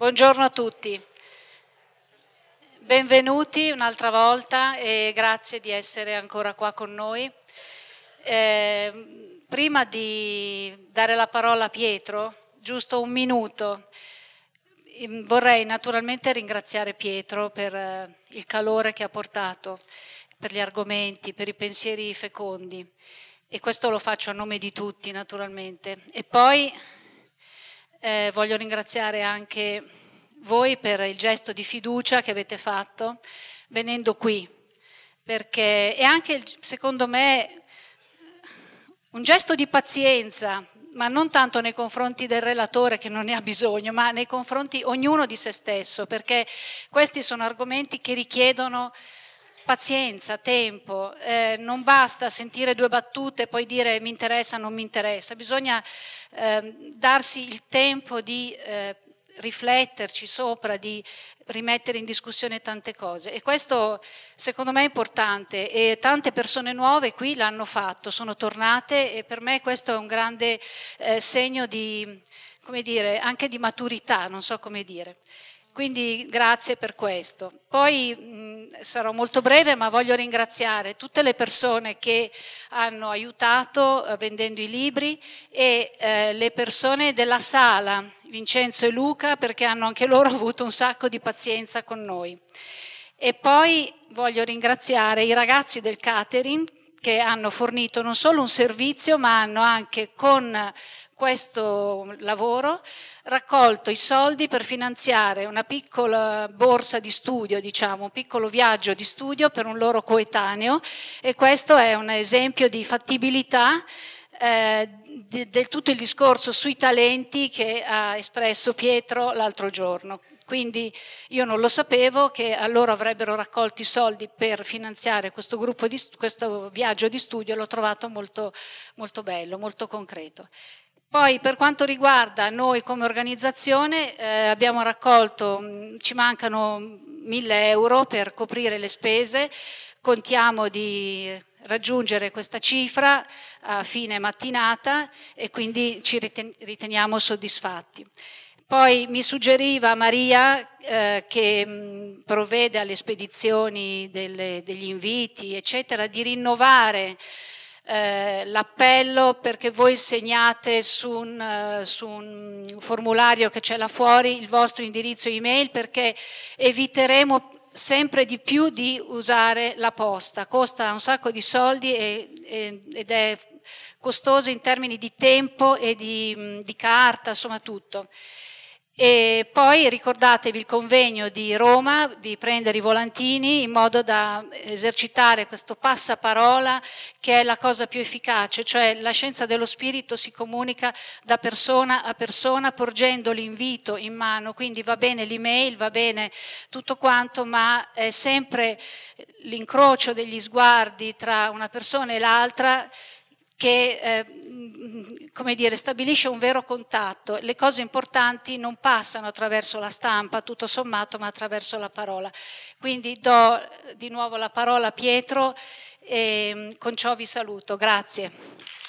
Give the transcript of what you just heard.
Buongiorno a tutti. Benvenuti un'altra volta e grazie di essere ancora qua con noi. Eh, prima di dare la parola a Pietro, giusto un minuto, ehm, vorrei naturalmente ringraziare Pietro per eh, il calore che ha portato, per gli argomenti, per i pensieri fecondi e questo lo faccio a nome di tutti naturalmente. E poi eh, voglio ringraziare anche voi per il gesto di fiducia che avete fatto venendo qui, perché è anche, secondo me, un gesto di pazienza, ma non tanto nei confronti del relatore che non ne ha bisogno, ma nei confronti ognuno di se stesso, perché questi sono argomenti che richiedono pazienza, tempo, eh, non basta sentire due battute e poi dire mi interessa, non mi interessa, bisogna eh, darsi il tempo di eh, rifletterci sopra, di rimettere in discussione tante cose e questo secondo me è importante e tante persone nuove qui l'hanno fatto, sono tornate e per me questo è un grande eh, segno di, come dire, anche di maturità, non so come dire. Quindi grazie per questo. Poi sarò molto breve, ma voglio ringraziare tutte le persone che hanno aiutato eh, vendendo i libri e eh, le persone della sala, Vincenzo e Luca, perché hanno anche loro avuto un sacco di pazienza con noi. E poi voglio ringraziare i ragazzi del catering che hanno fornito non solo un servizio, ma hanno anche con questo lavoro raccolto i soldi per finanziare una piccola borsa di studio, diciamo, un piccolo viaggio di studio per un loro coetaneo e questo è un esempio di fattibilità eh, del tutto il discorso sui talenti che ha espresso Pietro l'altro giorno. Quindi io non lo sapevo che loro avrebbero raccolto i soldi per finanziare questo, di, questo viaggio di studio, l'ho trovato molto, molto bello, molto concreto. Poi per quanto riguarda noi come organizzazione eh, abbiamo raccolto, mm, ci mancano mille euro per coprire le spese, contiamo di raggiungere questa cifra a fine mattinata e quindi ci riteniamo soddisfatti. Poi mi suggeriva Maria, eh, che mh, mm, provvede alle spedizioni delle, degli inviti, eccetera, di rinnovare eh, l'appello perché voi segnate su un, uh, su un, formulario che c'è là fuori il vostro indirizzo email perché eviteremo sempre di più di usare la posta. Costa un sacco di soldi e, e, ed è costoso in termini di tempo e di, di carta, insomma tutto. E poi ricordatevi il convegno di Roma di prendere i volantini in modo da esercitare questo passaparola che è la cosa più efficace, cioè la scienza dello spirito si comunica da persona a persona porgendo l'invito in mano, quindi va bene l'email, va bene tutto quanto, ma è sempre l'incrocio degli sguardi tra una persona e l'altra che eh, come dire, stabilisce un vero contatto. Le cose importanti non passano attraverso la stampa, tutto sommato, ma attraverso la parola. Quindi do di nuovo la parola a Pietro e con ciò vi saluto. Grazie.